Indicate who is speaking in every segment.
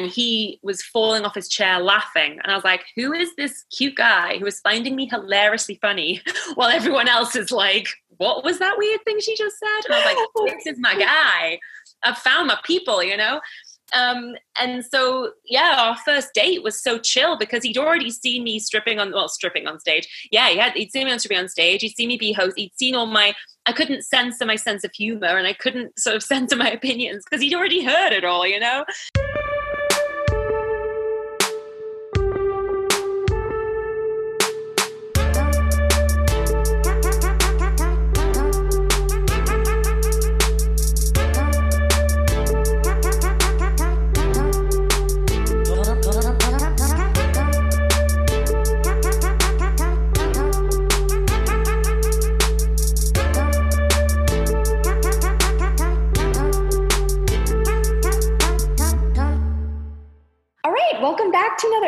Speaker 1: and he was falling off his chair laughing. And I was like, who is this cute guy who is finding me hilariously funny while everyone else is like, what was that weird thing she just said? And I was like, this is my guy. I've found my people, you know? Um, and so, yeah, our first date was so chill because he'd already seen me stripping on, well, stripping on stage. Yeah, he had, he'd seen me on stripping on stage. He'd seen me be host. He'd seen all my, I couldn't censor my sense of humor and I couldn't sort of censor my opinions because he'd already heard it all, you know?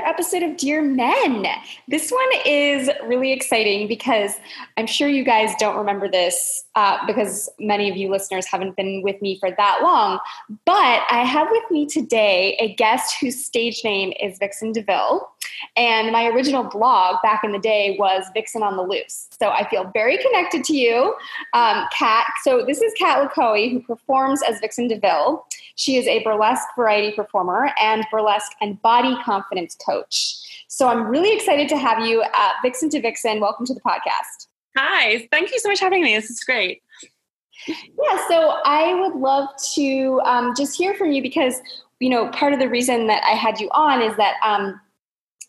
Speaker 2: Episode of Dear Men. This one is really exciting because I'm sure you guys don't remember this uh, because many of you listeners haven't been with me for that long. But I have with me today a guest whose stage name is Vixen DeVille. And my original blog back in the day was Vixen on the Loose. So I feel very connected to you, um, Kat. So this is Kat Lakoe, who performs as Vixen DeVille. She is a burlesque variety performer and burlesque and body confidence coach. So I'm really excited to have you, uh, Vixen to Vixen. Welcome to the podcast.
Speaker 1: Hi, thank you so much for having me. This is great.
Speaker 2: Yeah, so I would love to um, just hear from you because, you know, part of the reason that I had you on is that um,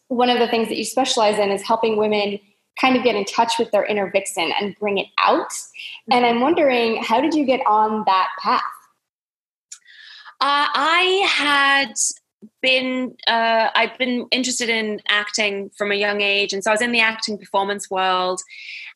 Speaker 2: one of the things that you specialize in is helping women kind of get in touch with their inner vixen and bring it out. And I'm wondering, how did you get on that path?
Speaker 1: Uh, I had been uh, I've been interested in acting from a young age, and so I was in the acting performance world.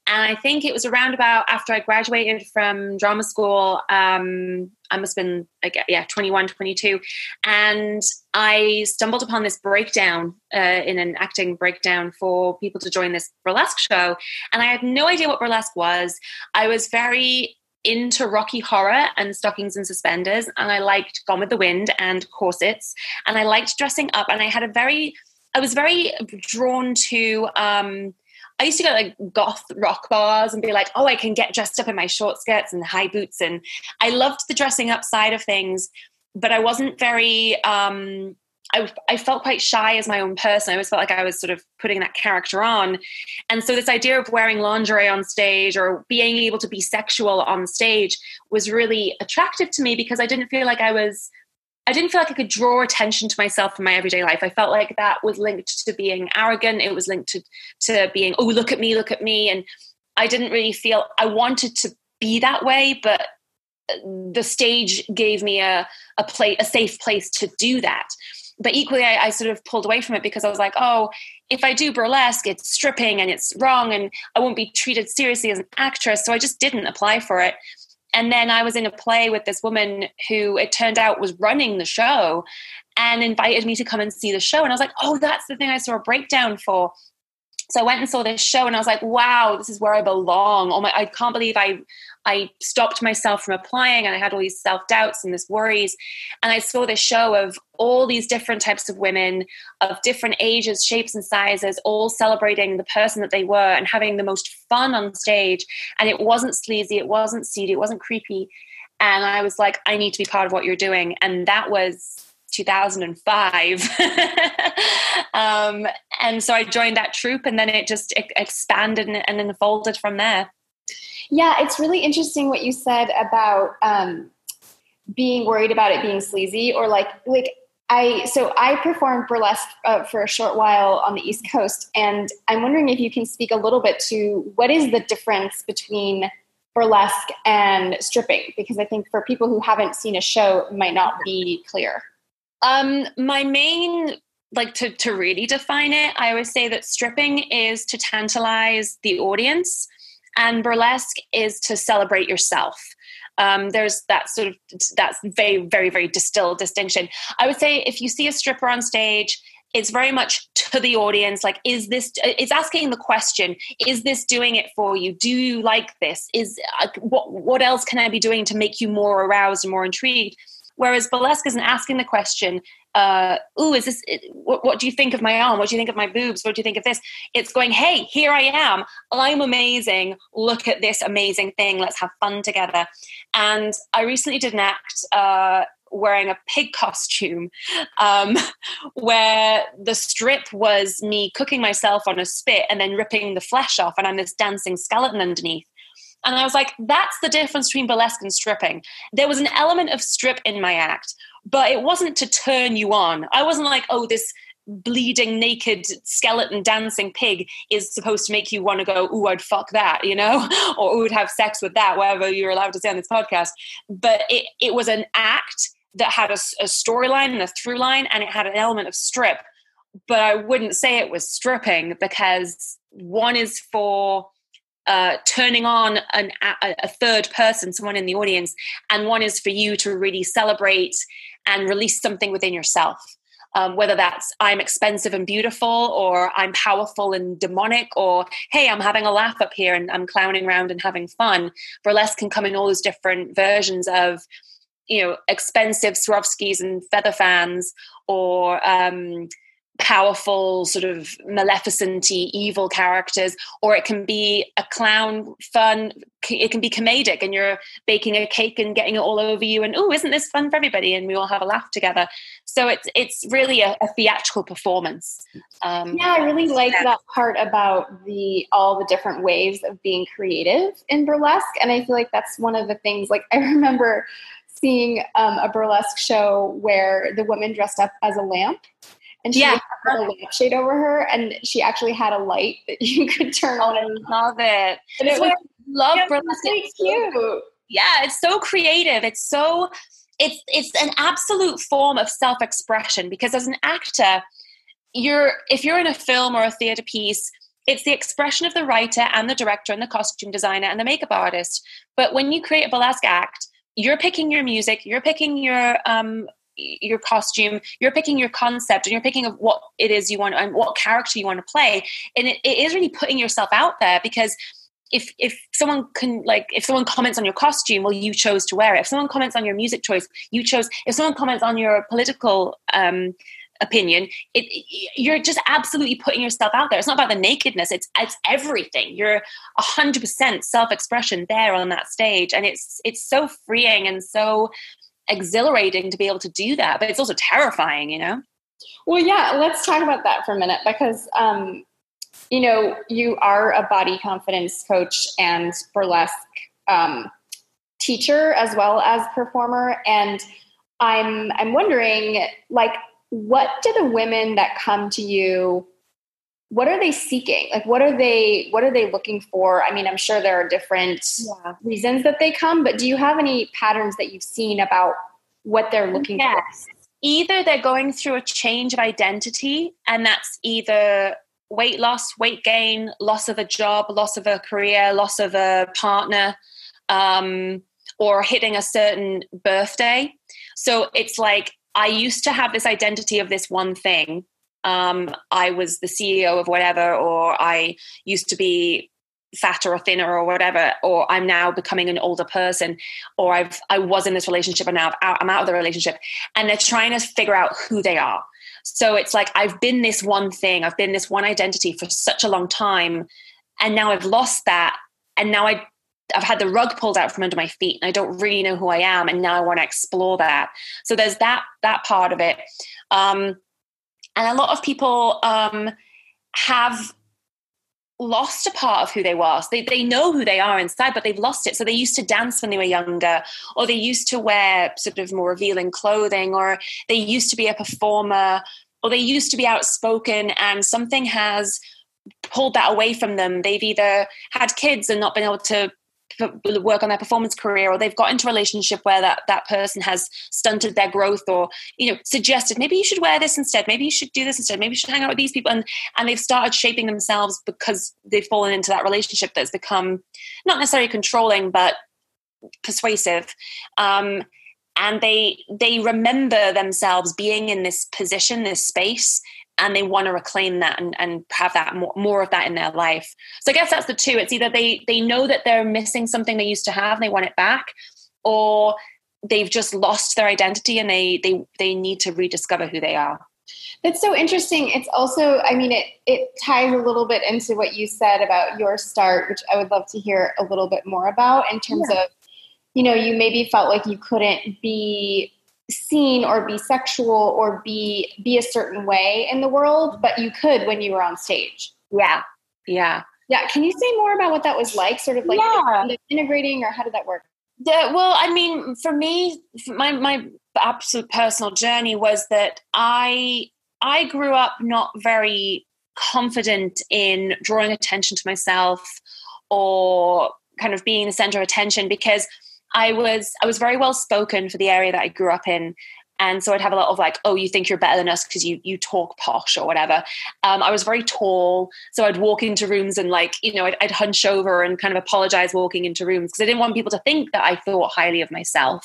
Speaker 1: And I think it was around about after I graduated from drama school. Um, I must have been like yeah 21, 22, and I stumbled upon this breakdown uh, in an acting breakdown for people to join this burlesque show, and I had no idea what burlesque was. I was very into Rocky Horror and stockings and suspenders, and I liked Gone with the Wind and corsets, and I liked dressing up, and I had a very, I was very drawn to. Um, I used to go to like goth rock bars and be like, oh, I can get dressed up in my short skirts and high boots, and I loved the dressing up side of things, but I wasn't very. Um, I, I felt quite shy as my own person. I always felt like I was sort of putting that character on. And so, this idea of wearing lingerie on stage or being able to be sexual on stage was really attractive to me because I didn't feel like I was, I didn't feel like I could draw attention to myself in my everyday life. I felt like that was linked to being arrogant. It was linked to, to being, oh, look at me, look at me. And I didn't really feel I wanted to be that way, but uh, the stage gave me a, a place, a safe place to do that but equally I, I, sort of pulled away from it because I was like, oh, if I do burlesque, it's stripping and it's wrong and I won't be treated seriously as an actress. So I just didn't apply for it. And then I was in a play with this woman who it turned out was running the show and invited me to come and see the show. And I was like, oh, that's the thing I saw a breakdown for. So I went and saw this show and I was like, wow, this is where I belong. Oh my, I can't believe I I stopped myself from applying and I had all these self doubts and this worries. And I saw this show of all these different types of women of different ages, shapes, and sizes, all celebrating the person that they were and having the most fun on stage. And it wasn't sleazy, it wasn't seedy, it wasn't creepy. And I was like, I need to be part of what you're doing. And that was 2005 um, and so i joined that troupe and then it just expanded and, and unfolded from there
Speaker 2: yeah, it's really interesting what you said about um, being worried about it being sleazy or like like I so I performed burlesque uh, for a short while on the East Coast, and I'm wondering if you can speak a little bit to what is the difference between burlesque and stripping, because I think for people who haven't seen a show, might not be clear.
Speaker 1: Um, my main like to to really define it, I always say that stripping is to tantalize the audience and burlesque is to celebrate yourself. Um, there's that sort of that's very very very distilled distinction. I would say if you see a stripper on stage it's very much to the audience like is this it's asking the question is this doing it for you? Do you like this? Is what what else can i be doing to make you more aroused and more intrigued? Whereas burlesque isn't asking the question uh, "Ooh, is this? What, what, do you think of my arm? What do you think of my boobs? What do you think of this?" It's going, "Hey, here I am. I'm amazing. Look at this amazing thing. Let's have fun together." And I recently did an act uh, wearing a pig costume, um, where the strip was me cooking myself on a spit and then ripping the flesh off, and I'm this dancing skeleton underneath. And I was like, that's the difference between burlesque and stripping. There was an element of strip in my act, but it wasn't to turn you on. I wasn't like, oh, this bleeding naked skeleton dancing pig is supposed to make you want to go ooh i'd fuck that you know or ooh, would have sex with that whatever you're allowed to say on this podcast but it, it was an act that had a, a storyline and a through line and it had an element of strip but i wouldn't say it was stripping because one is for uh, turning on an, a, a third person, someone in the audience, and one is for you to really celebrate and release something within yourself. Um, whether that's I'm expensive and beautiful, or I'm powerful and demonic, or hey, I'm having a laugh up here and I'm clowning around and having fun. Burlesque can come in all those different versions of, you know, expensive Swarovskis and feather fans, or um, powerful sort of maleficent evil characters or it can be a clown fun it can be comedic and you're baking a cake and getting it all over you and oh isn't this fun for everybody? and we all have a laugh together. So it's it's really a, a theatrical performance.
Speaker 2: Um, yeah i really like yeah. that part about the all the different ways of being creative in burlesque and i feel like that's one of the things like i remember seeing um, a burlesque show where the woman dressed up as a lamp and she yeah. had a lampshade over her, and she actually had a light that you could turn on. And
Speaker 1: love it. And it was love yeah, burlesque.
Speaker 2: cute.
Speaker 1: Yeah, it's so creative. It's so it's it's an absolute form of self-expression because as an actor, you're if you're in a film or a theater piece, it's the expression of the writer and the director and the costume designer and the makeup artist. But when you create a burlesque act, you're picking your music, you're picking your um, your costume you're picking your concept and you're picking of what it is you want and what character you want to play. And it, it is really putting yourself out there because if if someone can like if someone comments on your costume well you chose to wear it. If someone comments on your music choice you chose if someone comments on your political um opinion it, you're just absolutely putting yourself out there. It's not about the nakedness. It's it's everything. You're 100% self-expression there on that stage. And it's it's so freeing and so exhilarating to be able to do that, but it's also terrifying, you know?
Speaker 2: Well, yeah, let's talk about that for a minute because, um, you know, you are a body confidence coach and burlesque um, teacher as well as performer. And I'm, I'm wondering, like, what do the women that come to you what are they seeking? Like what are they what are they looking for? I mean i'm sure there are different yeah. reasons that they come but do you have any patterns that you've seen about what they're looking yes. for
Speaker 1: either they're going through a change of identity and that's either weight loss weight gain loss of a job loss of a career loss of a partner um, or hitting a certain birthday. So it's like i used to have this identity of this one thing um, I was the CEO of whatever, or I used to be fatter or thinner or whatever, or I'm now becoming an older person, or I've I was in this relationship and now I'm out of the relationship, and they're trying to figure out who they are. So it's like I've been this one thing, I've been this one identity for such a long time, and now I've lost that, and now I I've had the rug pulled out from under my feet and I don't really know who I am and now I want to explore that. So there's that that part of it. Um, and a lot of people um, have lost a part of who they were. So they, they know who they are inside, but they've lost it. So they used to dance when they were younger, or they used to wear sort of more revealing clothing, or they used to be a performer, or they used to be outspoken, and something has pulled that away from them. They've either had kids and not been able to work on their performance career or they've got into a relationship where that, that person has stunted their growth or you know suggested maybe you should wear this instead. Maybe you should do this instead. Maybe you should hang out with these people. And and they've started shaping themselves because they've fallen into that relationship that's become not necessarily controlling but persuasive. Um, and they they remember themselves being in this position this space and they want to reclaim that and, and have that more, more of that in their life so i guess that's the two it's either they they know that they're missing something they used to have and they want it back or they've just lost their identity and they they they need to rediscover who they are.
Speaker 2: that's so interesting. It's also, I mean, it it ties a little bit into what you said about your start, which I would love to hear a little bit more about in terms yeah. of, you know, you maybe felt like you couldn't be seen or be sexual or be be a certain way in the world, but you could when you were on stage.
Speaker 1: Yeah. Yeah.
Speaker 2: Yeah. Can you say more about what that was like? Sort of like yeah. integrating or how did that work?
Speaker 1: Yeah, well, I mean, for me, my my absolute personal journey was that I I grew up not very confident in drawing attention to myself or kind of being the center of attention because I was I was very well spoken for the area that I grew up in and so I'd have a lot of like, oh, you think you're better than us because you you talk posh or whatever. Um, I was very tall, so I'd walk into rooms and like, you know, I'd, I'd hunch over and kind of apologize walking into rooms because I didn't want people to think that I thought highly of myself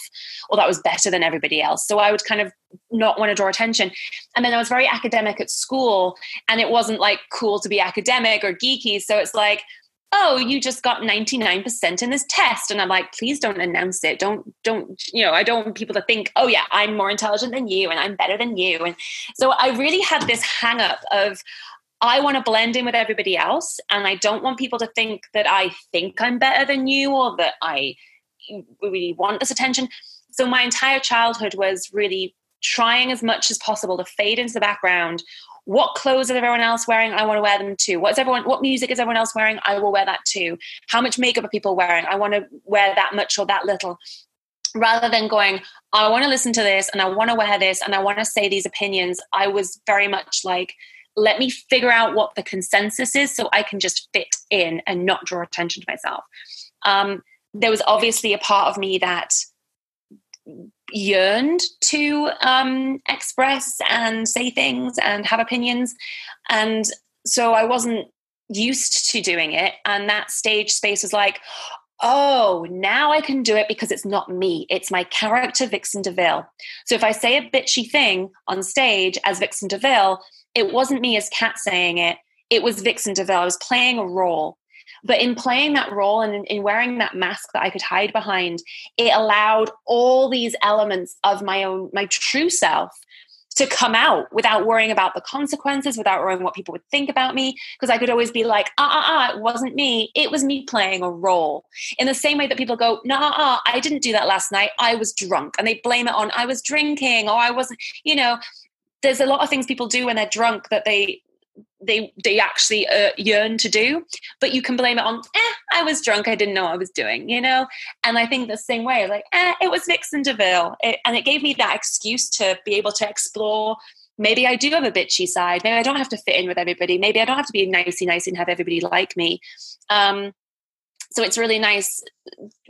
Speaker 1: or that I was better than everybody else. So I would kind of not want to draw attention. And then I was very academic at school, and it wasn't like cool to be academic or geeky. So it's like oh you just got 99% in this test. And i'm like please don't announce it. Don't don't you know i don't want people to think oh yeah i'm more intelligent than you and i'm better than you. And so i really had this hang up of i want to blend in with everybody else. And i don't want people to think that i think i'm better than you or that i really want this attention. So my entire childhood was really trying as much as possible to fade into the background what clothes is everyone else wearing? I want to wear them too. What's everyone? What music is everyone else wearing? I will wear that too. How much makeup are people wearing? I want to wear that much or that little. Rather than going, I want to listen to this and I want to wear this and I want to say these opinions, I was very much like, let me figure out what the consensus is so I can just fit in and not draw attention to myself. Um, there was obviously a part of me that yearned to um, express and say things and have opinions. And so I wasn't used to doing it. And that stage space was like, oh, now I can do it because it's not me. It's my character, Vixen DeVille. So if I say a bitchy thing on stage as Vixen DeVille, it wasn't me as Kat saying it. It was Vixen DeVille. I was playing a role. But in playing that role and in, in wearing that mask that I could hide behind, it allowed all these elements of my own, my true self to come out without worrying about the consequences, without worrying what people would think about me, because I could always be like, ah, ah, ah, it wasn't me. It was me playing a role. In the same way that people go, nah, ah, ah, I didn't do that last night. I was drunk. And they blame it on, I was drinking or I wasn't, you know, there's a lot of things people do when they're drunk that they they they actually uh, yearn to do but you can blame it on eh i was drunk i didn't know what i was doing you know? And i think the same way like eh it was vixen deville. It, and it gave me that excuse to be able to explore maybe i do have a bitchy side. Maybe i don't have to fit in with everybody. Maybe i don't have to be nicey nice and have everybody like me. Um, so it's really nice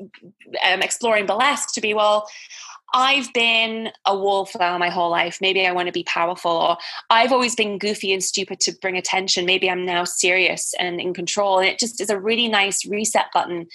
Speaker 1: um, exploring burlesque to be well I've been a wallflower my whole life. Maybe I want to be powerful, or I've always been goofy and stupid to bring attention. Maybe I'm now serious and in control. And it just is a really nice reset button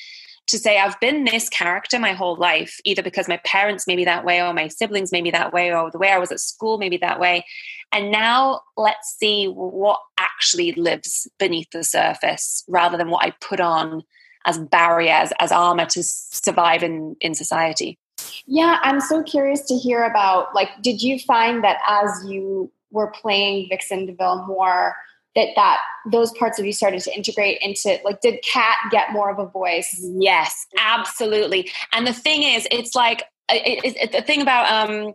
Speaker 1: to say, I've been this character my whole life, either because my parents made me that way, or my siblings made me that way, or the way I was at school made me that way. And now let's see what actually lives beneath the surface rather than what I put on as barriers, as armor to survive in, in society.
Speaker 2: Yeah, I'm so curious to hear about like did you find that as you were playing Vixen DeVille more that that those parts of you started to integrate into like did Kat get more of a voice?
Speaker 1: Yes, absolutely. And the thing is it's like it, it, it, the thing about um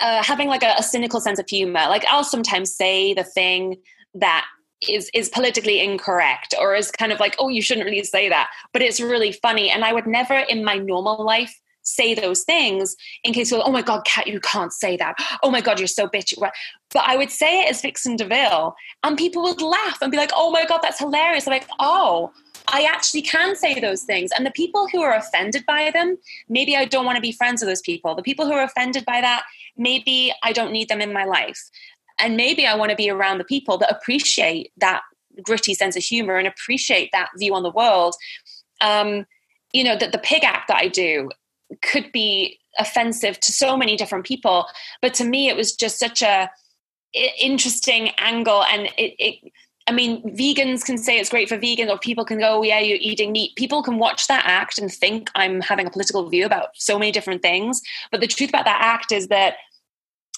Speaker 1: uh, having like a, a cynical sense of humor. Like I'll sometimes say the thing that is is politically incorrect or is kind of like oh you shouldn't really say that but it's really funny and i would never in my normal life say those things in case you're, oh my God, Kat, you can't say that. Oh my God, you're so bitchy. But I would say it as Vixen DeVille, and people would laugh and be like, oh my God, that's hilarious. I'm like, oh, I actually can say those things. And the people who are offended by them, maybe I don't want to be friends with those people. The people who are offended by that, maybe I don't need them in my life. And maybe I want to be around the people that appreciate that gritty sense of humor and appreciate that view on the world. Um, you know, that the pig act that I do, could be offensive to so many different people but to me it was just such a interesting angle and it, it I mean, vegans can say it's great for vegans, or people can go, oh, yeah, you're eating meat. People can watch that act and think I'm having a political view about so many different things. But the truth about that act is that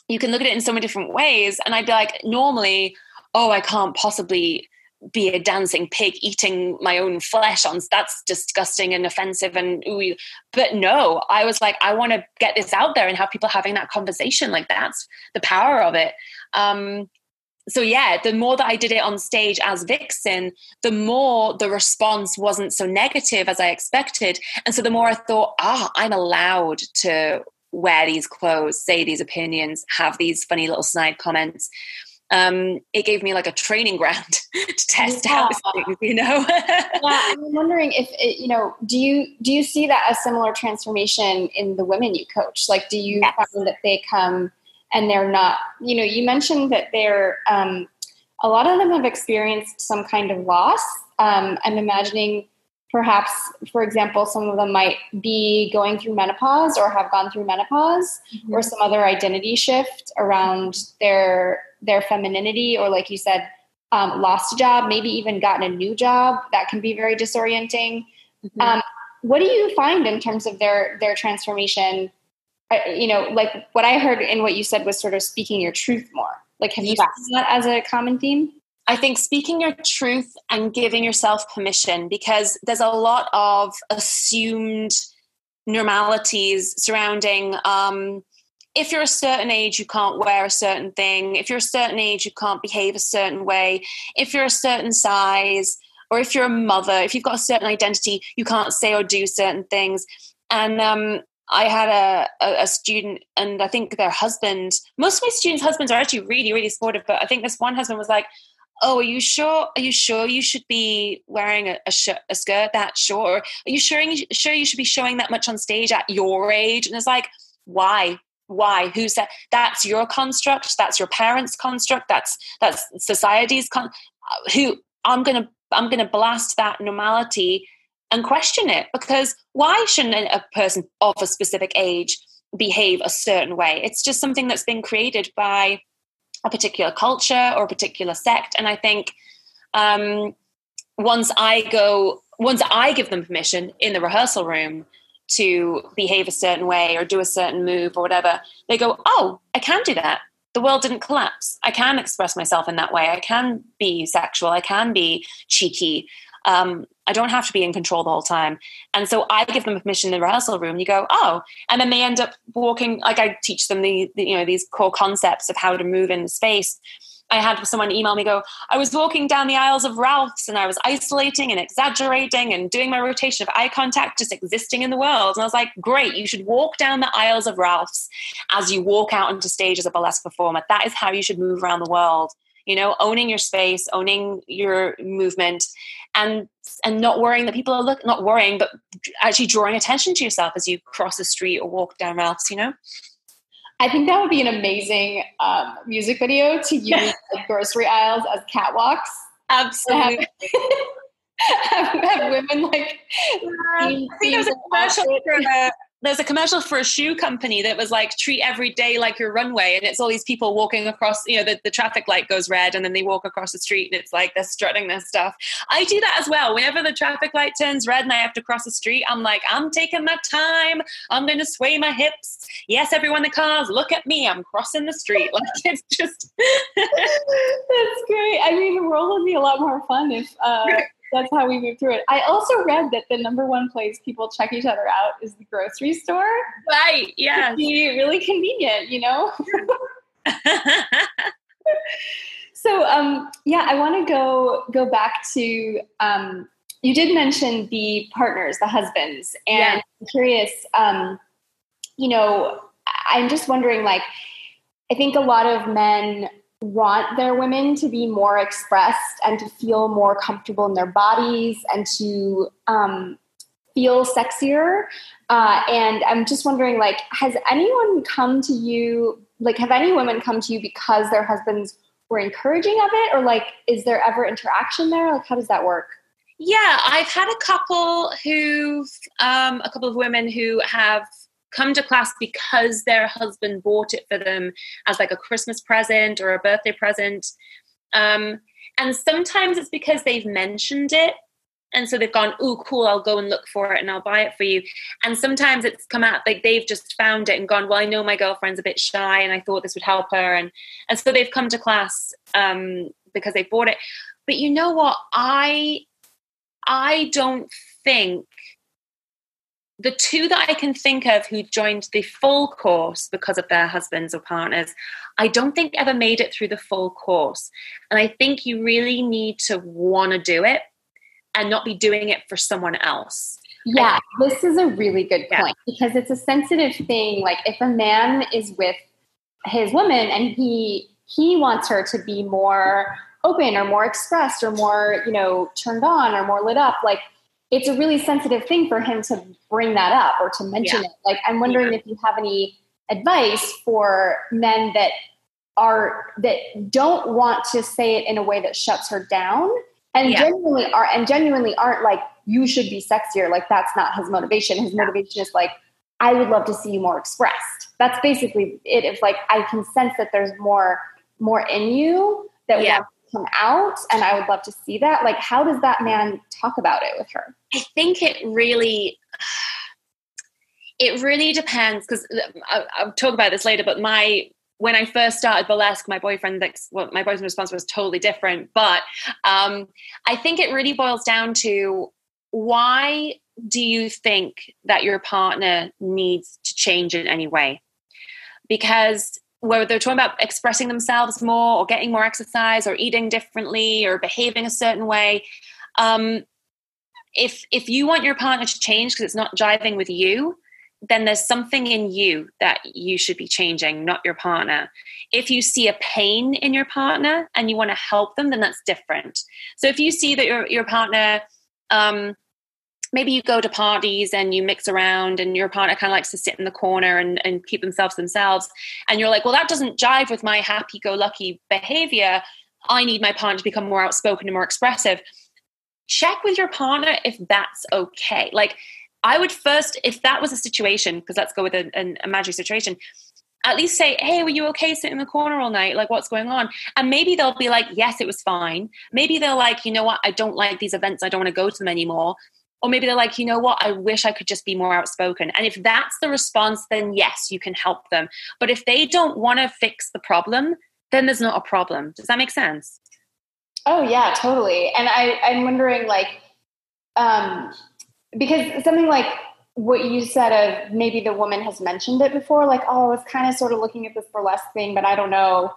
Speaker 1: you can look at it in so many different ways. And I'd be like, normally, oh, I can't possibly be a dancing pig eating my own flesh on that's disgusting and offensive and but no i was like i want to get this out there and have people having that conversation like that's the power of it. Um so yeah the more that i did it on stage as vixen the more the response wasn't so negative as i expected. And so the more i thought ah i'm allowed to wear these clothes say these opinions have these funny little snide comments um, it gave me like a training ground to test yeah. out things, you know.
Speaker 2: yeah, I'm wondering if it, you know, do you do you see that a similar transformation in the women you coach? Like, do you yes. find that they come and they're not? You know, you mentioned that they're um, a lot of them have experienced some kind of loss. Um, I'm imagining perhaps, for example, some of them might be going through menopause or have gone through menopause mm-hmm. or some other identity shift around their their femininity or like you said um, lost a job maybe even gotten a new job that can be very disorienting mm-hmm. um, what do you find in terms of their their transformation uh, you know like what i heard in what you said was sort of speaking your truth more like have you yes. seen that as a common theme
Speaker 1: I think speaking your truth and giving yourself permission because there's a lot of assumed normalities surrounding um, if you're a certain age, you can't wear a certain thing. If you're a certain age, you can't behave a certain way. If you're a certain size, or if you're a mother, if you've got a certain identity, you can't say or do certain things. And um, I had a, a, a, student, and I think their husband, most of my students' husbands are actually really, really supportive, but I think this one husband was like, oh are you sure are you sure you should be wearing a, a, sh- a skirt that short are you sure, sure you should be showing that much on stage at your age and it's like why why who said that's your construct that's your parents construct that's that's society's con- who i'm gonna i'm gonna blast that normality and question it because why shouldn't a person of a specific age behave a certain way? It's just something that's been created by a particular culture or a particular sect and i think um, once i go once i give them permission in the rehearsal room to behave a certain way or do a certain move or whatever, they go, oh, I can do that. The world didn't collapse. I can express myself in that way. I can be sexual. I can be cheeky. Um, I don't have to be in control the whole time. And so I give them permission in the rehearsal room. You go, oh, and then they end up walking. Like I teach them the, the you know these core concepts of how to move in the space I had someone email me go, I was walking down the aisles of Ralph's and I was isolating and exaggerating and doing my rotation of eye contact, just existing in the world. And I was like, great, you should walk down the aisles of Ralph's as you walk out onto stage as a burlesque performer. That is how you should move around the world. You know, owning your space, owning your movement, and and not worrying that people are looking, not worrying, but actually drawing attention to yourself as you cross the street or walk down Ralph's. You know.
Speaker 2: I think that would be an amazing um, music video to use like, grocery aisles as catwalks.
Speaker 1: Absolutely.
Speaker 2: Have, have, women like.
Speaker 1: I think there was a commercial for a, there's a commercial for a shoe company that was like treat every day like your runway and it's all these people walking across you know the, the traffic light goes red and then they walk across the street and it's like they're strutting their stuff. I do that as well. Whenever the traffic light turns red and i have to cross the street i'm like i'm taking my time. I'm going to sway my hips. Yes everyone the cars look at me. I'm crossing the street. Like it's just
Speaker 2: that's great. I mean the world would be a lot more fun if uh that's how we move through it. I also read that the number one place people check each other out is the grocery store.
Speaker 1: Right. Yeah.
Speaker 2: Be really convenient, you know. so um, yeah, I want to go go back to um, you did mention the partners, the husbands, and yeah. I'm curious. Um, you know, I'm just wondering, like, I think a lot of men want their women to be more expressed and to feel more comfortable in their bodies and to um, feel sexier. Uh, and I'm just wondering, like, has anyone come to you? Like, have any women come to you because their husbands were encouraging of it, or like, is there ever interaction there? Like, how does that work?
Speaker 1: Yeah, I've had a couple who, um, a couple of women who have come to class because their husband bought it for them as like a Christmas present or a birthday present. Um, and sometimes it's because they've mentioned it. And so they've gone, oh, cool, I'll go and look for it and I'll buy it for you. And sometimes it's come out like they've just found it and gone, well, I know my girlfriend's a bit shy and I thought this would help her. And, and so they've come to class um, because they bought it. But you know what? I I don't think the two that I can think of who joined the full course because of their husbands or partners, I don't think ever made it through the full course. And I think you really need to want to do it and not be doing it for someone else.
Speaker 2: Yeah, this is a really good point yeah. because it's a sensitive thing. Like if a man is with his woman and he he wants her to be more open or more expressed or more, you know, turned on or more lit up, like it's a really sensitive thing for him to bring that up or to mention yeah. it. Like, I'm wondering yeah. if you have any advice for men that are that don't want to say it in a way that shuts her down and yeah. genuinely are and genuinely aren't like you should be sexier like that's not his motivation his motivation is like i would love to see you more expressed that's basically it it's like i can sense that there's more more in you that yeah. wants to come out and i would love to see that like how does that man talk about it with her
Speaker 1: I think it really it really depends because uh, I'll talk about this later. But my when I first started burlesque, my boyfriend well, my boyfriend's response was totally different. But um, I think it really boils down to why do you think that your partner needs to change in any way? Because whether they're talking about expressing themselves more or getting more exercise or eating differently or behaving a certain way, um, if if you want your partner to change because it's not jiving with you then there's something in you that you should be changing not your partner. If you see a pain in your partner and you want to help them then that's different. So if you see that your your partner um, maybe you go to parties and you mix around and your partner kind of likes to sit in the corner and, and keep themselves themselves and you're like well that doesn't jive with my happy-go-lucky behavior. I need my partner to become more outspoken and more expressive check with your partner if that's okay. Like, I would first, if that was a situation, because let's go with an, an imaginary situation, at least say, hey, were you okay sitting in the corner all night? Like, what's going on? And maybe they'll be like, yes, it was fine. Maybe they're like, you know what? I don't like these events. I don't want to go to them anymore. Or maybe they're like, you know what? I wish I could just be more outspoken. And if that's the response, then yes, you can help them. But if they don't want to fix the problem, then there's not a problem. Does that make sense?
Speaker 2: Oh yeah, totally. And I, I'm wondering like, um, because something like what you said of maybe the woman has mentioned it before, like, oh, I was kind of sort of looking at this burlesque thing, but I don't know.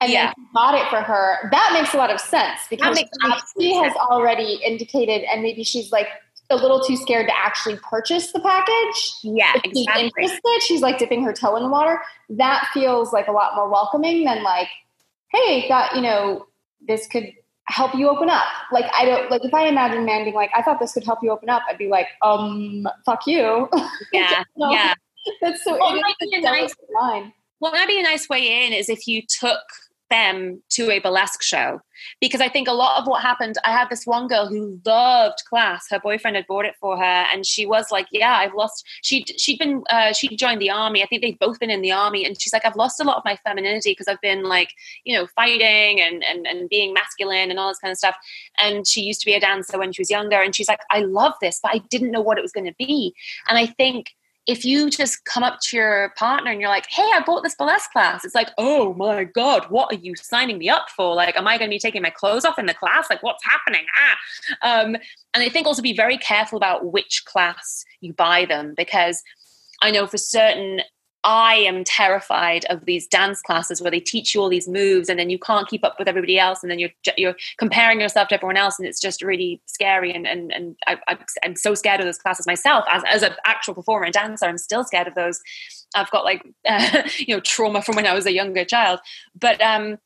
Speaker 2: And yeah. then bought it for her. That makes a lot of sense because she has already indicated, and maybe she's like a little too scared to actually purchase the package.
Speaker 1: Yeah,
Speaker 2: if exactly. She's interested. She's like dipping her toe in the water. That feels like a lot more welcoming than like, hey, got you know this could help you open up. Like I don't like if I imagine man being like, I thought this could help you open up, I'd be like, um, fuck you.
Speaker 1: Yeah. yeah.
Speaker 2: That's so it might be a nice
Speaker 1: line. What might be a nice way in is if you took them to a burlesque show because I think a lot of what happened. I had this one girl who loved class. Her boyfriend had bought it for her, and she was like, "Yeah, I've lost." She she'd been uh, she joined the army. I think they've both been in the army, and she's like, "I've lost a lot of my femininity because I've been like, you know, fighting and and and being masculine and all this kind of stuff." And she used to be a dancer when she was younger, and she's like, "I love this, but I didn't know what it was going to be." And I think if you just come up to your partner and you're like, hey, I bought this burlesque class, it's like, oh my God, what are you signing me up for? Like, am I going to be taking my clothes off in the class? Like, what's happening? Ah. Um, and I think also be very careful about which class you buy them because I know for certain I am terrified of these dance classes where they teach you all these moves and then you can't keep up with everybody else and then you're you're comparing yourself to everyone else and it's just really scary and and and I, am so scared of those classes myself as as an actual performer and dancer I'm still scared of those. I've got like uh, you know trauma from when I was a younger child, but um,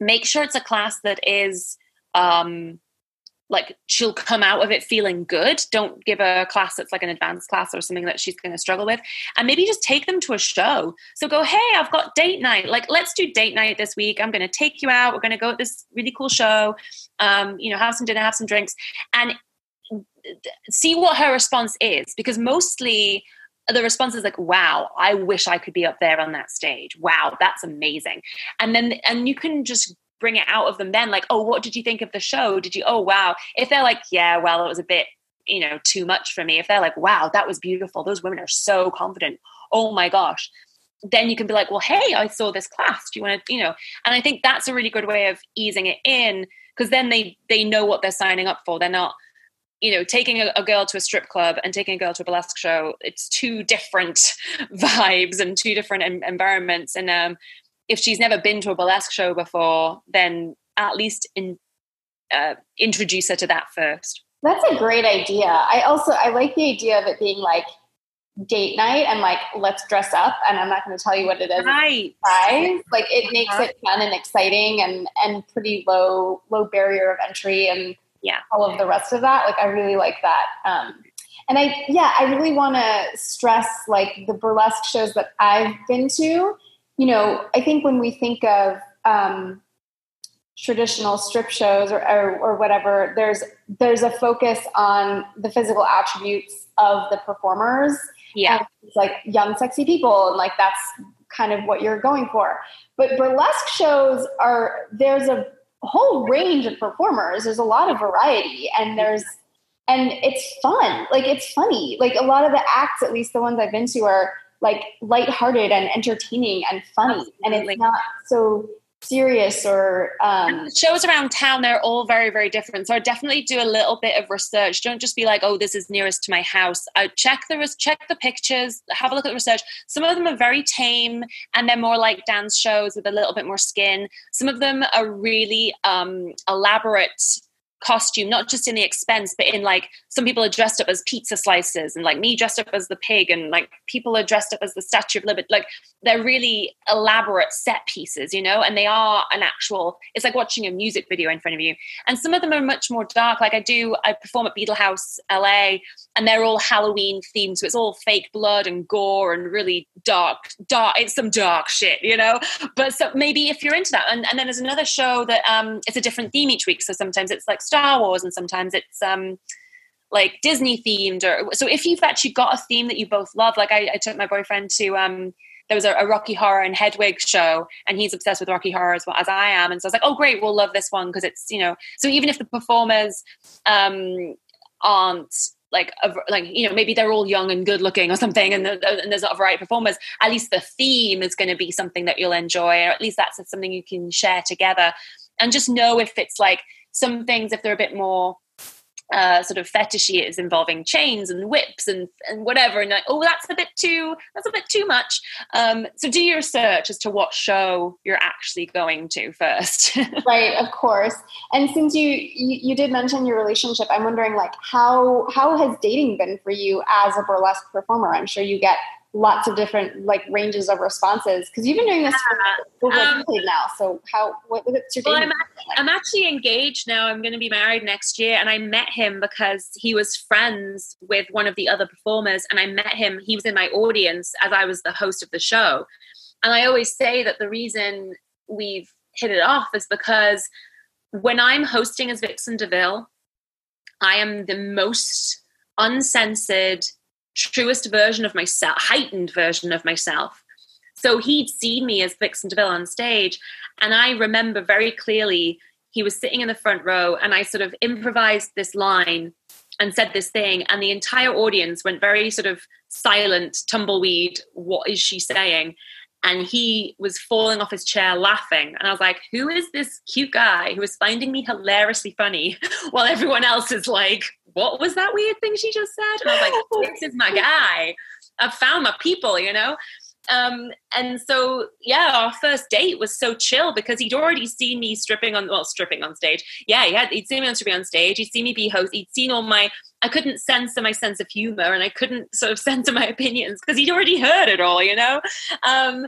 Speaker 1: make sure it's a class that is um, like she'll come out of it feeling good. Don't give a class that's like an advanced class or something that she's going to struggle with. And maybe just take them to a show. So go, hey, I've got date night. Like, let's do date night this week. I'm going to take you out. We're going to go to this really cool show. Um, you know, have some dinner, have some drinks, and see what her response is. Because mostly the response is like wow i wish i could be up there on that stage wow that's amazing and then and you can just bring it out of them then like oh what did you think of the show? Did you oh wow. If they're like yeah well it was a bit you know too much for me if they're like wow that was beautiful. Those women are so confident. Oh my gosh. Then you can be like well hey i saw this class. Do you want to you know? And i think that's a really good way of easing it in because then they they know what they're signing up for. They're not you know taking a, a, girl to a strip club and taking a girl to a burlesque show. It's two different vibes and two different em- environments. And um, if she's never been to a burlesque show before then at least in uh, introduce her to that first.
Speaker 2: That's a great idea. I also i like the idea of it being like date night and like let's dress up and i'm not going to tell you what it is.
Speaker 1: Right.
Speaker 2: Like it makes it fun and exciting and and pretty low low barrier of entry and
Speaker 1: yeah.
Speaker 2: all of the rest of that. Like i really like that. Um and i yeah i really want to stress like the burlesque shows that i've been to you know i think when we think of um traditional strip shows or, or, or whatever there's there's a focus on the physical attributes of the performers
Speaker 1: yeah.
Speaker 2: it's like young sexy people and like that's kind of what you're going for. But burlesque shows are there's a whole range of performers. There's a lot of variety and there's and it's fun. Like it's funny. Like a lot of the acts at least the ones i've been to are like lighthearted and entertaining and funny and it's not so serious or um,
Speaker 1: shows around town they're all very very different. So i definitely do a little bit of research. Don't just be like oh this is nearest to my house. I check the check the pictures have a look at the research. Some of them are very tame and they're more like dance shows with a little bit more skin. Some of them are really um, elaborate costume, not just in the expense, but in like some people are dressed up as pizza slices and like me dressed up as the pig and like people are dressed up as the Statue of Liberty. Like they're really elaborate set pieces, you know, and they are an actual, it's like watching a music video in front of you. And some of them are much more dark. Like I do, I perform at Beetle House LA and they're all Halloween themed. So it's all fake blood and gore and really dark, dark, it's some dark shit, you know? But so maybe if you're into that, and, and then there's another show that um it's a different theme each week. So sometimes it's like Star Wars, and sometimes it's um, like Disney themed. Or so if you've actually got a theme that you both love, like I, I took my boyfriend to um, there was a, a, Rocky Horror and Hedwig show, and he's obsessed with Rocky Horror as well as I am. And so I was like, oh great, we'll love this one because it's you know. So even if the performers um, aren't like like you know maybe they're all young and good looking or something and, the, and, there's not a variety of performers at least the theme is going to be something that you'll enjoy or at least that's something you can share together and just know if it's like some things, if they're a bit more uh, sort of fetishy, is involving chains and whips and and whatever, and like, oh, that's a bit too that's a bit too much. Um, so do your research as to what show you're actually going to first.
Speaker 2: right, of course. And since you, you you did mention your relationship, I'm wondering like how how has dating been for you as a burlesque performer? I'm sure you get lots of different like ranges of responses because you've been doing this for over um, a decade now. So how what, what's your? Well,
Speaker 1: I'm, I'm actually engaged now. I'm going to be married next year, and I met him because he was friends with one of the other performers, and I met him. He was in my audience as I was the host of the show, and I always say that the reason we've hit it off is because when I'm hosting as Vixen DeVille, I am the most uncensored truest version of myself, heightened version of myself. So he'd seen me as Vixen DeVille on stage. And I remember very clearly he was sitting in the front row and I sort of improvised this line and said this thing. And the entire audience went very sort of silent, tumbleweed. What is she saying? and he was falling off his chair laughing. And I was like, who is this cute guy who is finding me hilariously funny while everyone else is like, what was that weird thing she just said? And I was like, this is my guy. I've found my people, you know? Um, and so, yeah, our first date was so chill because he'd already seen me stripping on, well, stripping on stage. Yeah, he had, he'd seen me on stripping on stage. He'd seen me be host. He'd seen all my, I couldn't censor my sense of humor and I couldn't sort of censor my opinions because he'd already heard it all, you know? Um,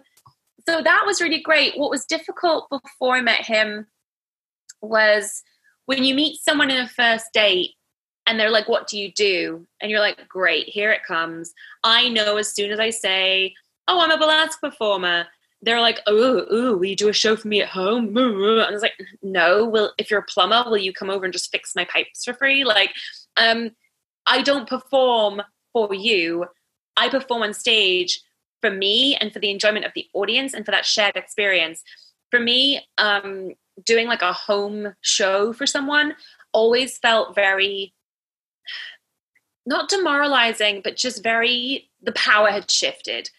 Speaker 1: so that was really great. What was difficult before I met him was when you meet someone in a first date and they're like, What do you do? And you're like, Great, here it comes. I know as soon as I say, Oh, I'm a burlesque performer, they're like, Oh, ooh, will you do a show for me at home? And I was like, No, well, if you're a plumber, will you come over and just fix my pipes for free? Like, um, I don't perform for you. I perform on stage for me and for the enjoyment of the audience and for that shared experience. For me, um, doing like a home show for someone always felt very not demoralizing, but just very the power had shifted.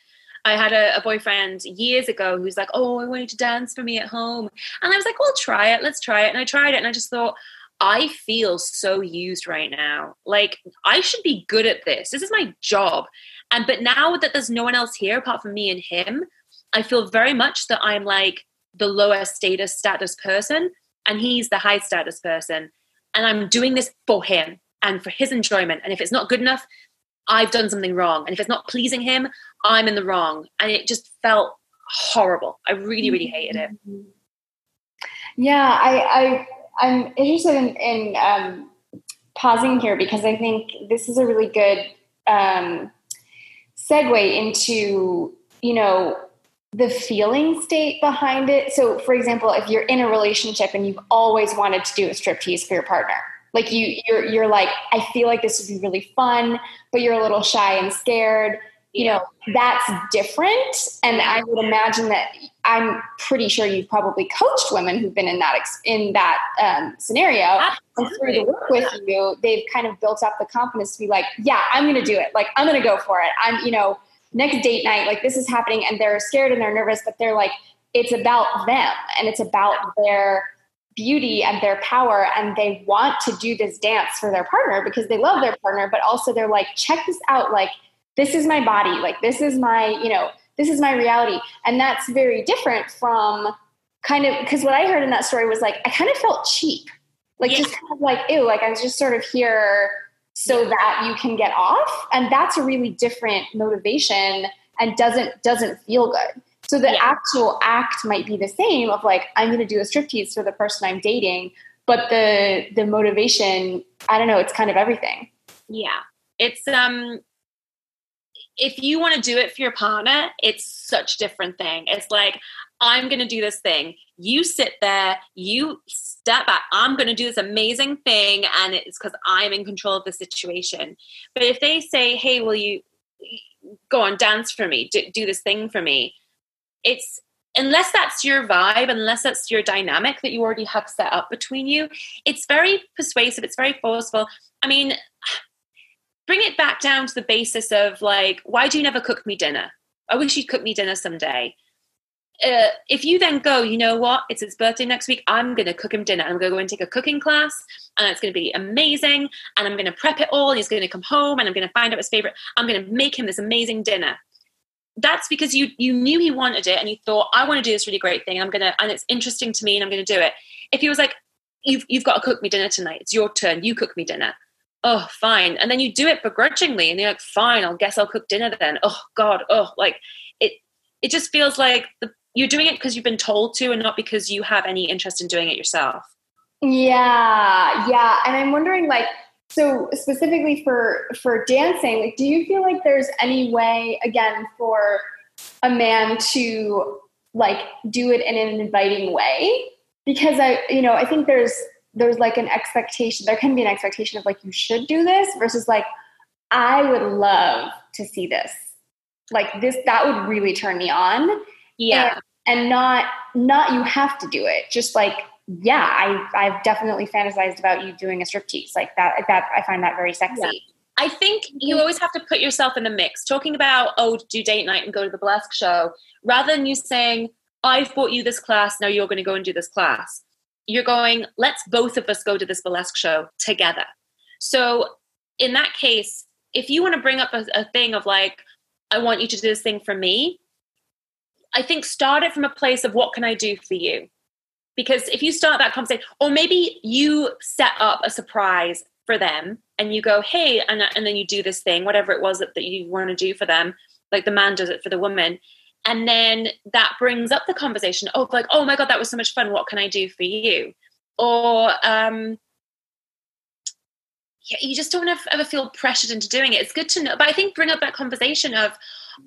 Speaker 1: I had a, a, boyfriend years ago who's like, Oh, I want you to dance for me at home. And I was like, Well, try it, let's try it. And I tried it and I just thought, I feel so used right now. Like I should be good at this. This is my job. And but now that there's no one else here apart from me and him, I feel very much that I'm like the lower status status person and he's the high status person. And I'm doing this for him and for his enjoyment. And if it's not good enough, I've done something wrong. And if it's not pleasing him, I'm in the wrong. And it just felt horrible. I really, really hated it.
Speaker 2: Yeah, I, I I'm interested in, in um, pausing here because I think this is a really good um, segue into you know the feeling state behind it. So, for example, if you're in a relationship and you've always wanted to do a striptease for your partner, like you, you're you're like, I feel like this would be really fun, but you're a little shy and scared. You know that's different. And i would imagine that i'm pretty sure you've probably coached women who've been in that in that um, scenario. And through the work with you they've kind of built up the confidence to be like yeah i'm gonna do it. Like i'm gonna go for it. I'm you know next date night like this is happening. And they're scared and they're nervous but they're like it's about them and it's about their beauty and their power and they want to do this dance for their partner because they love their partner but also they're like check this out like this is my body like this is my you know this is my reality and that's very different from kind of because what i heard in that story was like i kind of felt cheap like yeah. just kind of like ew like i was just sort of here so yeah. that you can get off and that's a really different motivation and doesn't doesn't feel good so the yeah. actual act might be the same of like i'm going to do a striptease for the person i'm dating but the the motivation i don't know it's kind of everything
Speaker 1: yeah it's um if you want to do it for your partner, it's such a different thing. It's like, I'm going to do this thing. You sit there, you step back. I'm going to do this amazing thing. And it's because I'm in control of the situation. But if they say, hey, will you go on, dance for me, do, do this thing for me? It's, unless that's your vibe, unless that's your dynamic that you already have set up between you, it's very persuasive, it's very forceful. I mean, bring it back down to the basis of like, why do you never cook me dinner? I wish you'd cook me dinner someday. Uh, if you then go, you know what, it's his birthday next week, I'm going to cook him dinner. I'm going to go and take a cooking class, and it's going to be amazing. And I'm going to prep it all. And he's going to come home, and I'm going to find out his favorite. I'm going to make him this amazing dinner. That's because you you knew he wanted it, and you thought, I want to do this really great thing. I'm to, and it's interesting to me, and I'm to do it. If he was like, you've you've got to cook me dinner tonight. It's your turn. You cook me dinner oh fine and then you do it begrudgingly and you're like fine i'll guess i'll cook dinner then oh god oh like it it just feels like the, you're doing it because you've been told to and not because you have any interest in doing it yourself
Speaker 2: yeah yeah and i'm wondering like so specifically for for dancing like do you feel like there's any way again for a man to like do it in an inviting way? Because i you know i think there's there's like an expectation there can be an expectation of like you should do this versus like i would love to see this. Like this that would really turn me on.
Speaker 1: Yeah.
Speaker 2: And, and not not you have to do it just like yeah i i've definitely fantasized about you doing a striptease like that that i find that very sexy yeah.
Speaker 1: I think you always have to put yourself in the mix. Talking about, oh, do date night and go to the burlesque show, rather than you saying, I've bought you this class, now you're going to go and do this class you're going, let's both of us go to this burlesque show together. So in that case, if you want to bring up a, a thing of like, I want you to do this thing for me, I think start it from a place of what can I do for you? Because if you start that conversation, or maybe you set up a surprise for them and you go, hey, and, and then you do this thing, whatever it was that, that you want to do for them, like the man does it for the woman and then that brings up the conversation of like oh my god that was so much fun what can i do for you? Or um yeah, you just don't ever feel pressured into doing it. It's good to know but i think bring up that conversation of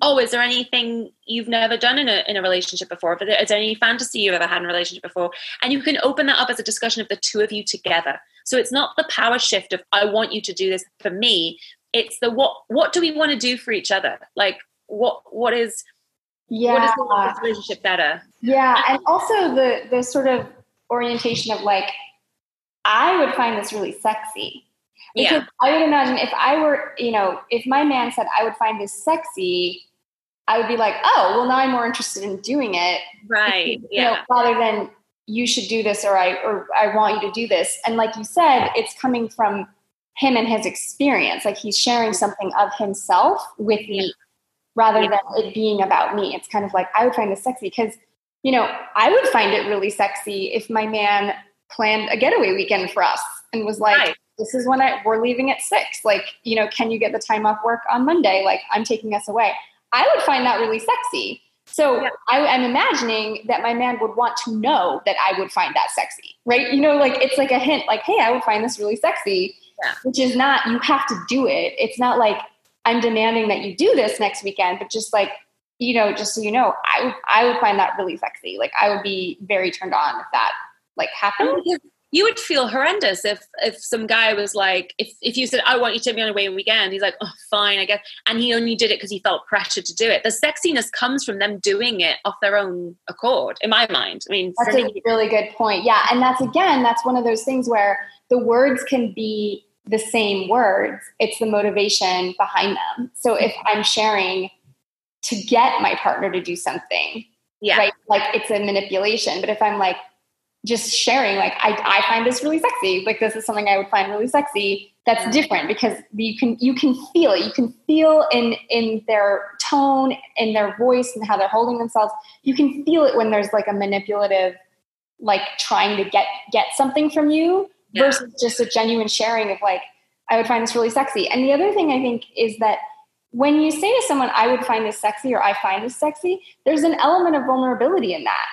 Speaker 1: oh is there anything you've never done in a, in a relationship before? Is there any fantasy you've ever had in a relationship before? And you can open that up as a discussion of the two of you together. So it's not the power shift of i want you to do this for me. It's the what what do we want to do for each other? Like what what is
Speaker 2: yeah
Speaker 1: what is the relationship better?
Speaker 2: Yeah and also the the sort of orientation of like, I would find this really sexy. Because
Speaker 1: Yeah.
Speaker 2: I would imagine if I were, you know, if my man said I would find this sexy, I would be like, oh, well, now I'm more interested in doing it.
Speaker 1: Right.
Speaker 2: You know, rather than you should do this or I or I want you to do this. And like you said, it's coming from him and his experience. Like he's sharing something of himself with me rather
Speaker 1: Yeah.
Speaker 2: than it being about me. It's kind of like I would find this sexy because, you know, I would find it really sexy if my man planned a getaway weekend for us and was like,
Speaker 1: Right.
Speaker 2: This is when I we're leaving at six. Like, you know, can you get the time off work on Monday? Like, I'm taking us away. I would find that really sexy. So
Speaker 1: Yeah.
Speaker 2: I, I'm imagining that my man would want to know that I would find that sexy, right? You know, like it's like a hint, like, hey, I would find this really sexy,
Speaker 1: Yeah.
Speaker 2: which is not, you have to do it. It's not like I'm demanding that you do this next weekend, but just like, you know, just so you know, I would, I would find that really sexy. Like I would be very turned on if that like happened.
Speaker 1: You would feel horrendous if if some guy was like if if you said I want you to me on a way weekend he's like oh fine I guess and he only did it because he felt pressure to do it the sexiness comes from them doing it off their own accord in my mind I mean
Speaker 2: That's
Speaker 1: me
Speaker 2: a really good point. Yeah. And that's again, that's one of those things where the words can be the same words, it's the motivation behind them. So if I'm sharing to get my partner to do something,
Speaker 1: yeah
Speaker 2: right? Like it's a manipulation. But if I'm like just sharing, like I, I find this really sexy, like this is something I would find really sexy. That's different because you can you can feel it. You can feel in in their tone, in their voice, and how they're holding themselves. You can feel it when there's like a manipulative, like trying to get get something from you
Speaker 1: Yeah.
Speaker 2: versus just a genuine sharing of like I would find this really sexy. And the other thing I think is that when you say to someone, I would find this sexy or I find this sexy, there's an element of vulnerability in that.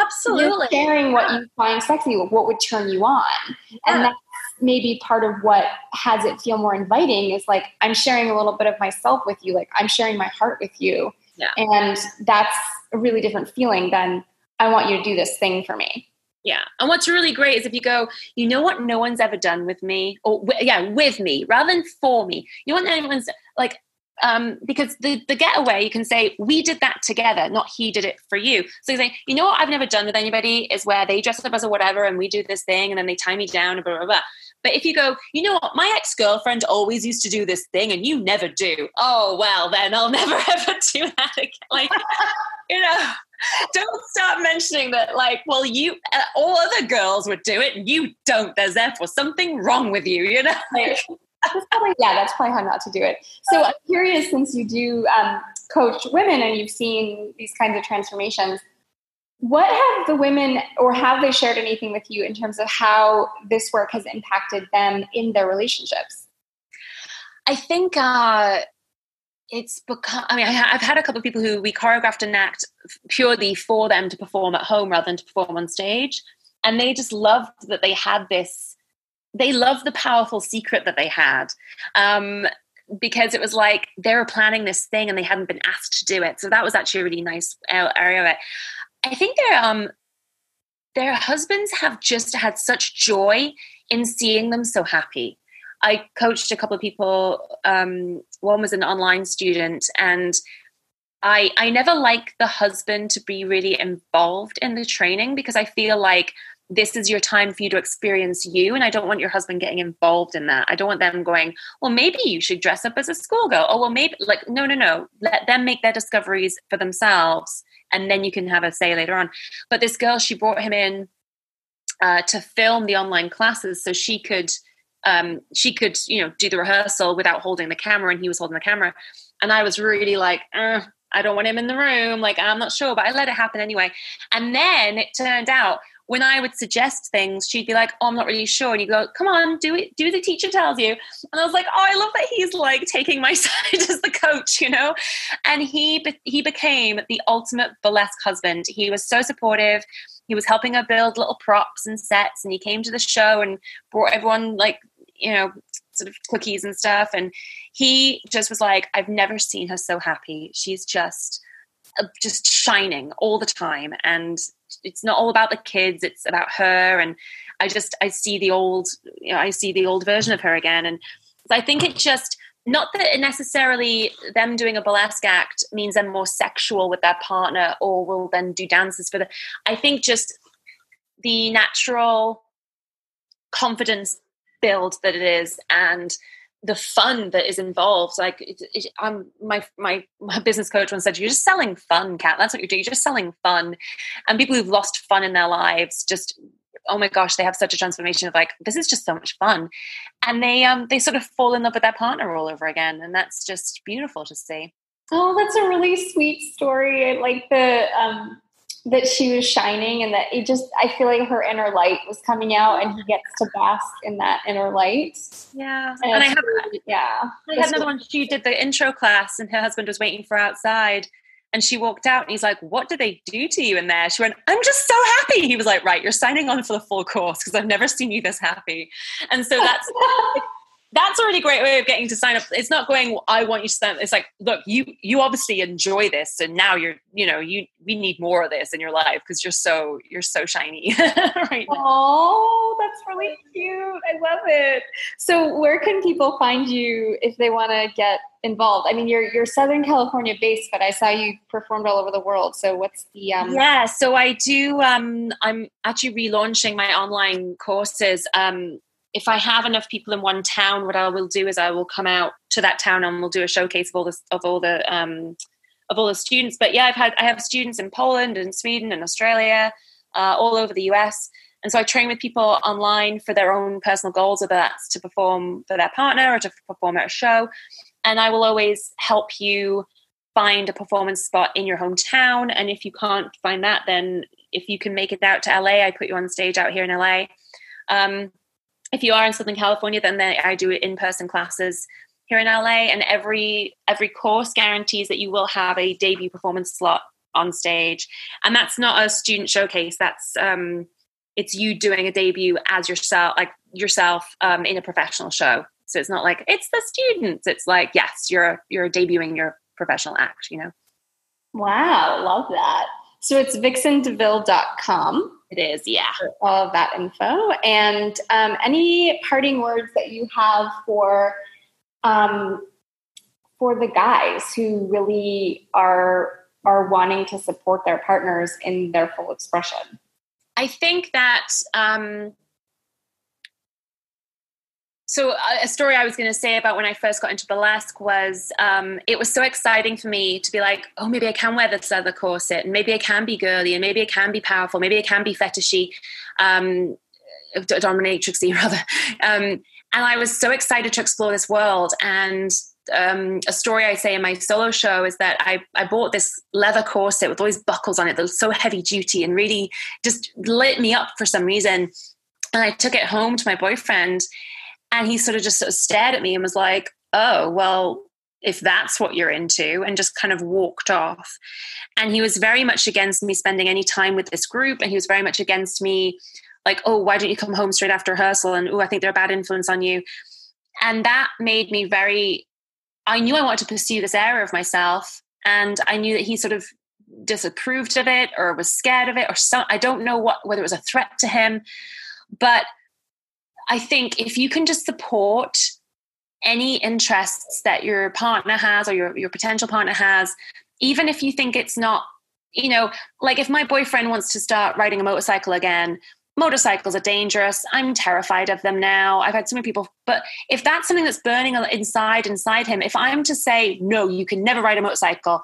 Speaker 1: Absolutely
Speaker 2: You're sharing what you find sexy, what would turn you on. And that's maybe part of what has it feel more inviting is like, I'm sharing a little bit of myself with you. Like, I'm sharing my heart with you.
Speaker 1: Yeah.
Speaker 2: And that's a really different feeling than I want you to do this thing for me.
Speaker 1: Yeah. And what's really great is if you go, you know what no one's ever done with me, or yeah, with me rather than for me. You want anyone's like, um, because the, the getaway, you can say, we did that together, not he did it for you. So you say, you know what I've never done with anybody is where they dress up as a whatever and we do this thing and then they tie me down and blah, blah, blah. But if you go, you know what, my ex girlfriend always used to do this thing and you never do. Oh, well, then I'll never ever do that again. Like, you know, don't start mentioning that, like, well, you, uh, all other girls would do it and you don't. There's therefore something wrong with you, you know? Like,
Speaker 2: That's probably, yeah, that's probably how not to do it. So I'm curious, since you do um, coach women and you've seen these kinds of transformations, what have the women, or have they shared anything with you in terms of how this work has impacted them in their relationships?
Speaker 1: I think uh, it's become, I mean, I've had a couple of people who we choreographed an act purely for them to perform at home rather than to perform on stage. And they just loved that they had this, they loved the powerful secret that they had. Um, because it was like they were planning this thing and they hadn't been asked to do it. So that was actually a really nice area of it. I think their um their husbands have just had such joy in seeing them so happy. I coached a couple of people. Um, one was an online student, and I I never like the husband to be really involved in the training because I feel like this is your time for you to experience you, and I don't want your husband getting involved in that. I don't want them going, well, maybe you should dress up as a schoolgirl. Oh, well, maybe like no, no, no. Let them make their discoveries for themselves, and then you can have a say later on. But this girl, she brought him in uh, to film the online classes so she could um, she could you know do the rehearsal without holding the camera and he was holding the camera and i was really like i don't want him in the room like i'm not sure but i let it happen anyway and then it turned out when i would suggest things she'd be like oh i'm not really sure. And you go come on do it do the teacher tells you. And i was like oh i love that he's like taking my side as the coach you know? And he be- he became the ultimate burlesque husband. He was so supportive. He was helping her build little props and sets and he came to the show and brought everyone like you know sort of cookies and stuff. And he just was like i've never seen her so happy. She's just uh, just shining all the time. And it's not all about the kids it's about her and i just i see the old you know i see the old version of her again and i think it just not that necessarily them doing a burlesque act means they're more sexual with their partner or will then do dances for the i think just the natural confidence build that it is and the fun that is involved. Like it, it, I'm my my my business coach once said, "You're just selling fun, Kat. That's what you're doing. You're just selling fun." And people who've lost fun in their lives just oh my gosh they have such a transformation of like this is just so much fun and they um they sort of fall in love with their partner all over again and that's just beautiful to see
Speaker 2: oh that's a really sweet story like the um that she was shining and that it just I feel like her inner light was coming out and he gets to bask in that inner light.
Speaker 1: Yeah. And, and I have
Speaker 2: yeah.
Speaker 1: I had another one. She did the intro class and her husband was waiting for outside and she walked out and he's like, What did they do to you in there? She went, I'm just so happy. He was like, Right, you're signing on for the full course because I've never seen you this happy. And so that's that's a really great way of getting to sign up. It's not going, I want you to sign up. It's like, look, you you obviously enjoy this, and now you're, you know, you we need more of this in your life because you're so you're so shiny
Speaker 2: right Oh, that's really cute. I love it. So where can people find you if they want to get involved? I mean, you're you're Southern California based, but I saw you performed all over the world. So what's the um
Speaker 1: Yeah, so I do um I'm actually relaunching my online courses. Um if I have enough people in one town, what I will do is I will come out to that town and we'll do a showcase of all this of all the um, of all the students. But yeah, I've had I have students in Poland and Sweden and Australia, uh, all over the US. And so I train with people online for their own personal goals, whether that's to perform for their partner or to perform at a show. And I will always help you find a performance spot in your hometown. And if you can't find that, then if you can make it out to LA, I put you on stage out here in LA. Um, if you are in Southern California, then they, I do in-person classes here in LA, and every every course guarantees that you will have a debut performance slot on stage, and that's not a student showcase. That's um, it's you doing a debut as yourself, like yourself um, in a professional show. So it's not like it's the students. It's like yes, you're you're debuting your professional act. You know.
Speaker 2: Wow, love that. So it's vixendeville.com.
Speaker 1: It is, yeah.
Speaker 2: all of that info. And um, any parting words that you have for um, for the guys who really are are wanting to support their partners in their full expression?
Speaker 1: I think that um, so a story I was going to say about when I first got into burlesque was um, it was so exciting for me to be like, oh, maybe I can wear this leather corset, and maybe I can be girly, and maybe I can be powerful, maybe I can be fetishy, um, dominatrixy rather. Um, and I was so excited to explore this world. And um, a story I say in my solo show is that I, I bought this leather corset with all these buckles on it that was so heavy duty and really just lit me up for some reason. And I took it home to my boyfriend and he sort of just sort of stared at me and was like, oh, well, if that's what you're into, and just kind of walked off. And he was very much against me spending any time with this group. And he was very much against me, like, oh, why don't you come home straight after rehearsal? And oh, I think they're a bad influence on you. And that made me very, I knew I wanted to pursue this area of myself. And I knew that he sort of disapproved of it or was scared of it or some, I don't know what, whether it was a threat to him. But I think if you can just support any interests that your partner has or your, your potential partner has, even if you think it's not, you know, like if my boyfriend wants to start riding a motorcycle again, motorcycles are dangerous. I'm terrified of them now. I've had so many people, but if that's something that's burning inside inside him, if I'm to say no, you can never ride a motorcycle,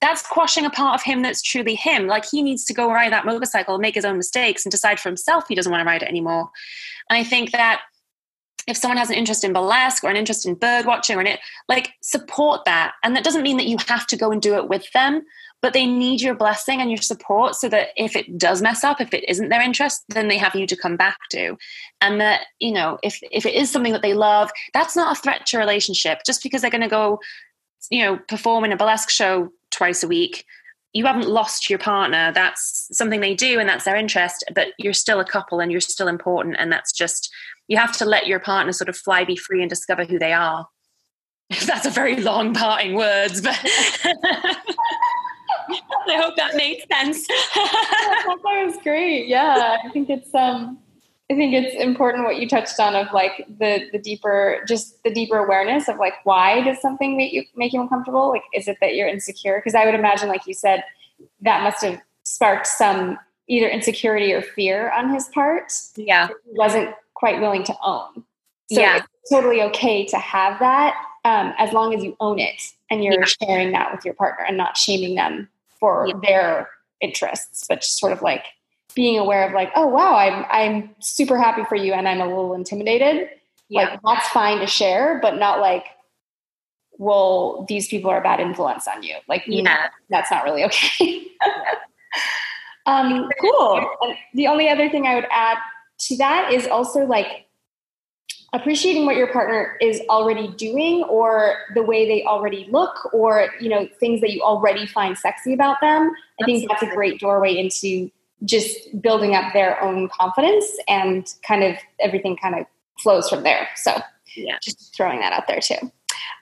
Speaker 1: that's quashing a part of him that's truly him. Like he needs to go ride that motorcycle, make his own mistakes, and decide for himself he doesn't want to ride it anymore. And I think that if someone has an interest in burlesque or an interest in bird watching or in it, like support that. And that doesn't mean that you have to go and do it with them, but they need your blessing and your support so that if it does mess up, if it isn't their interest, then they have you to come back to. And that, you know, if if it is something that they love, that's not a threat to relationship. Just because they're gonna go, you know, perform in a burlesque show twice a week. You haven't lost your partner. That's something they do and that's their interest but you're still a couple and you're still important and that's just you have to let your partner sort of fly be free and discover who they are. That's a very long parting words but i hope that made sense.
Speaker 2: That was great. Yeah i think it's um I think it's important what you touched on of like the the deeper just the deeper awareness of like why does something make you make you uncomfortable? Like is it that you're insecure? Because I would imagine, like you said, that must have sparked some either insecurity or fear on his part.
Speaker 1: Yeah.
Speaker 2: He wasn't quite willing to own. So
Speaker 1: Yeah.
Speaker 2: it's totally okay to have that um, as long as you own it and you're
Speaker 1: Yeah.
Speaker 2: sharing that with your partner and not shaming them for
Speaker 1: Yeah.
Speaker 2: their interests, but just sort of like being aware of like, oh wow, I'm I'm super happy for you and I'm a little intimidated.
Speaker 1: Yeah.
Speaker 2: Like that's fine to share, but not like, well, these people are a bad influence on you. Like you know,
Speaker 1: Yeah.
Speaker 2: that's not really okay. um, cool. And the only other thing I would add to that is also like appreciating what your partner is already doing or the way they already look or you know things that you already find sexy about them i think that's a great doorway into just building up their own confidence and kind of everything kind of flows from there. So
Speaker 1: Yeah.
Speaker 2: just throwing that out there too.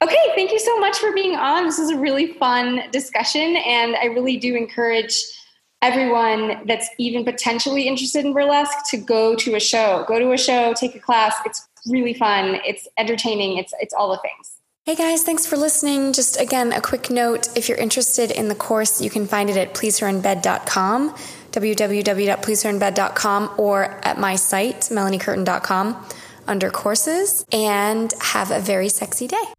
Speaker 2: Okay thank you so much for being on. This was a really fun discussion and i really do encourage everyone that's even potentially interested in burlesque to go to a show. Go to a show take a class. It's really fun. It's entertaining. It's it's all the things.
Speaker 3: Hey guys, thanks for listening. Just again, a quick note if you're interested in the course, you can find it at pleaseherinbed.com, www.pleaseherinbed.com, or at my site, melaniecurtin.com, under courses, and have a very sexy day.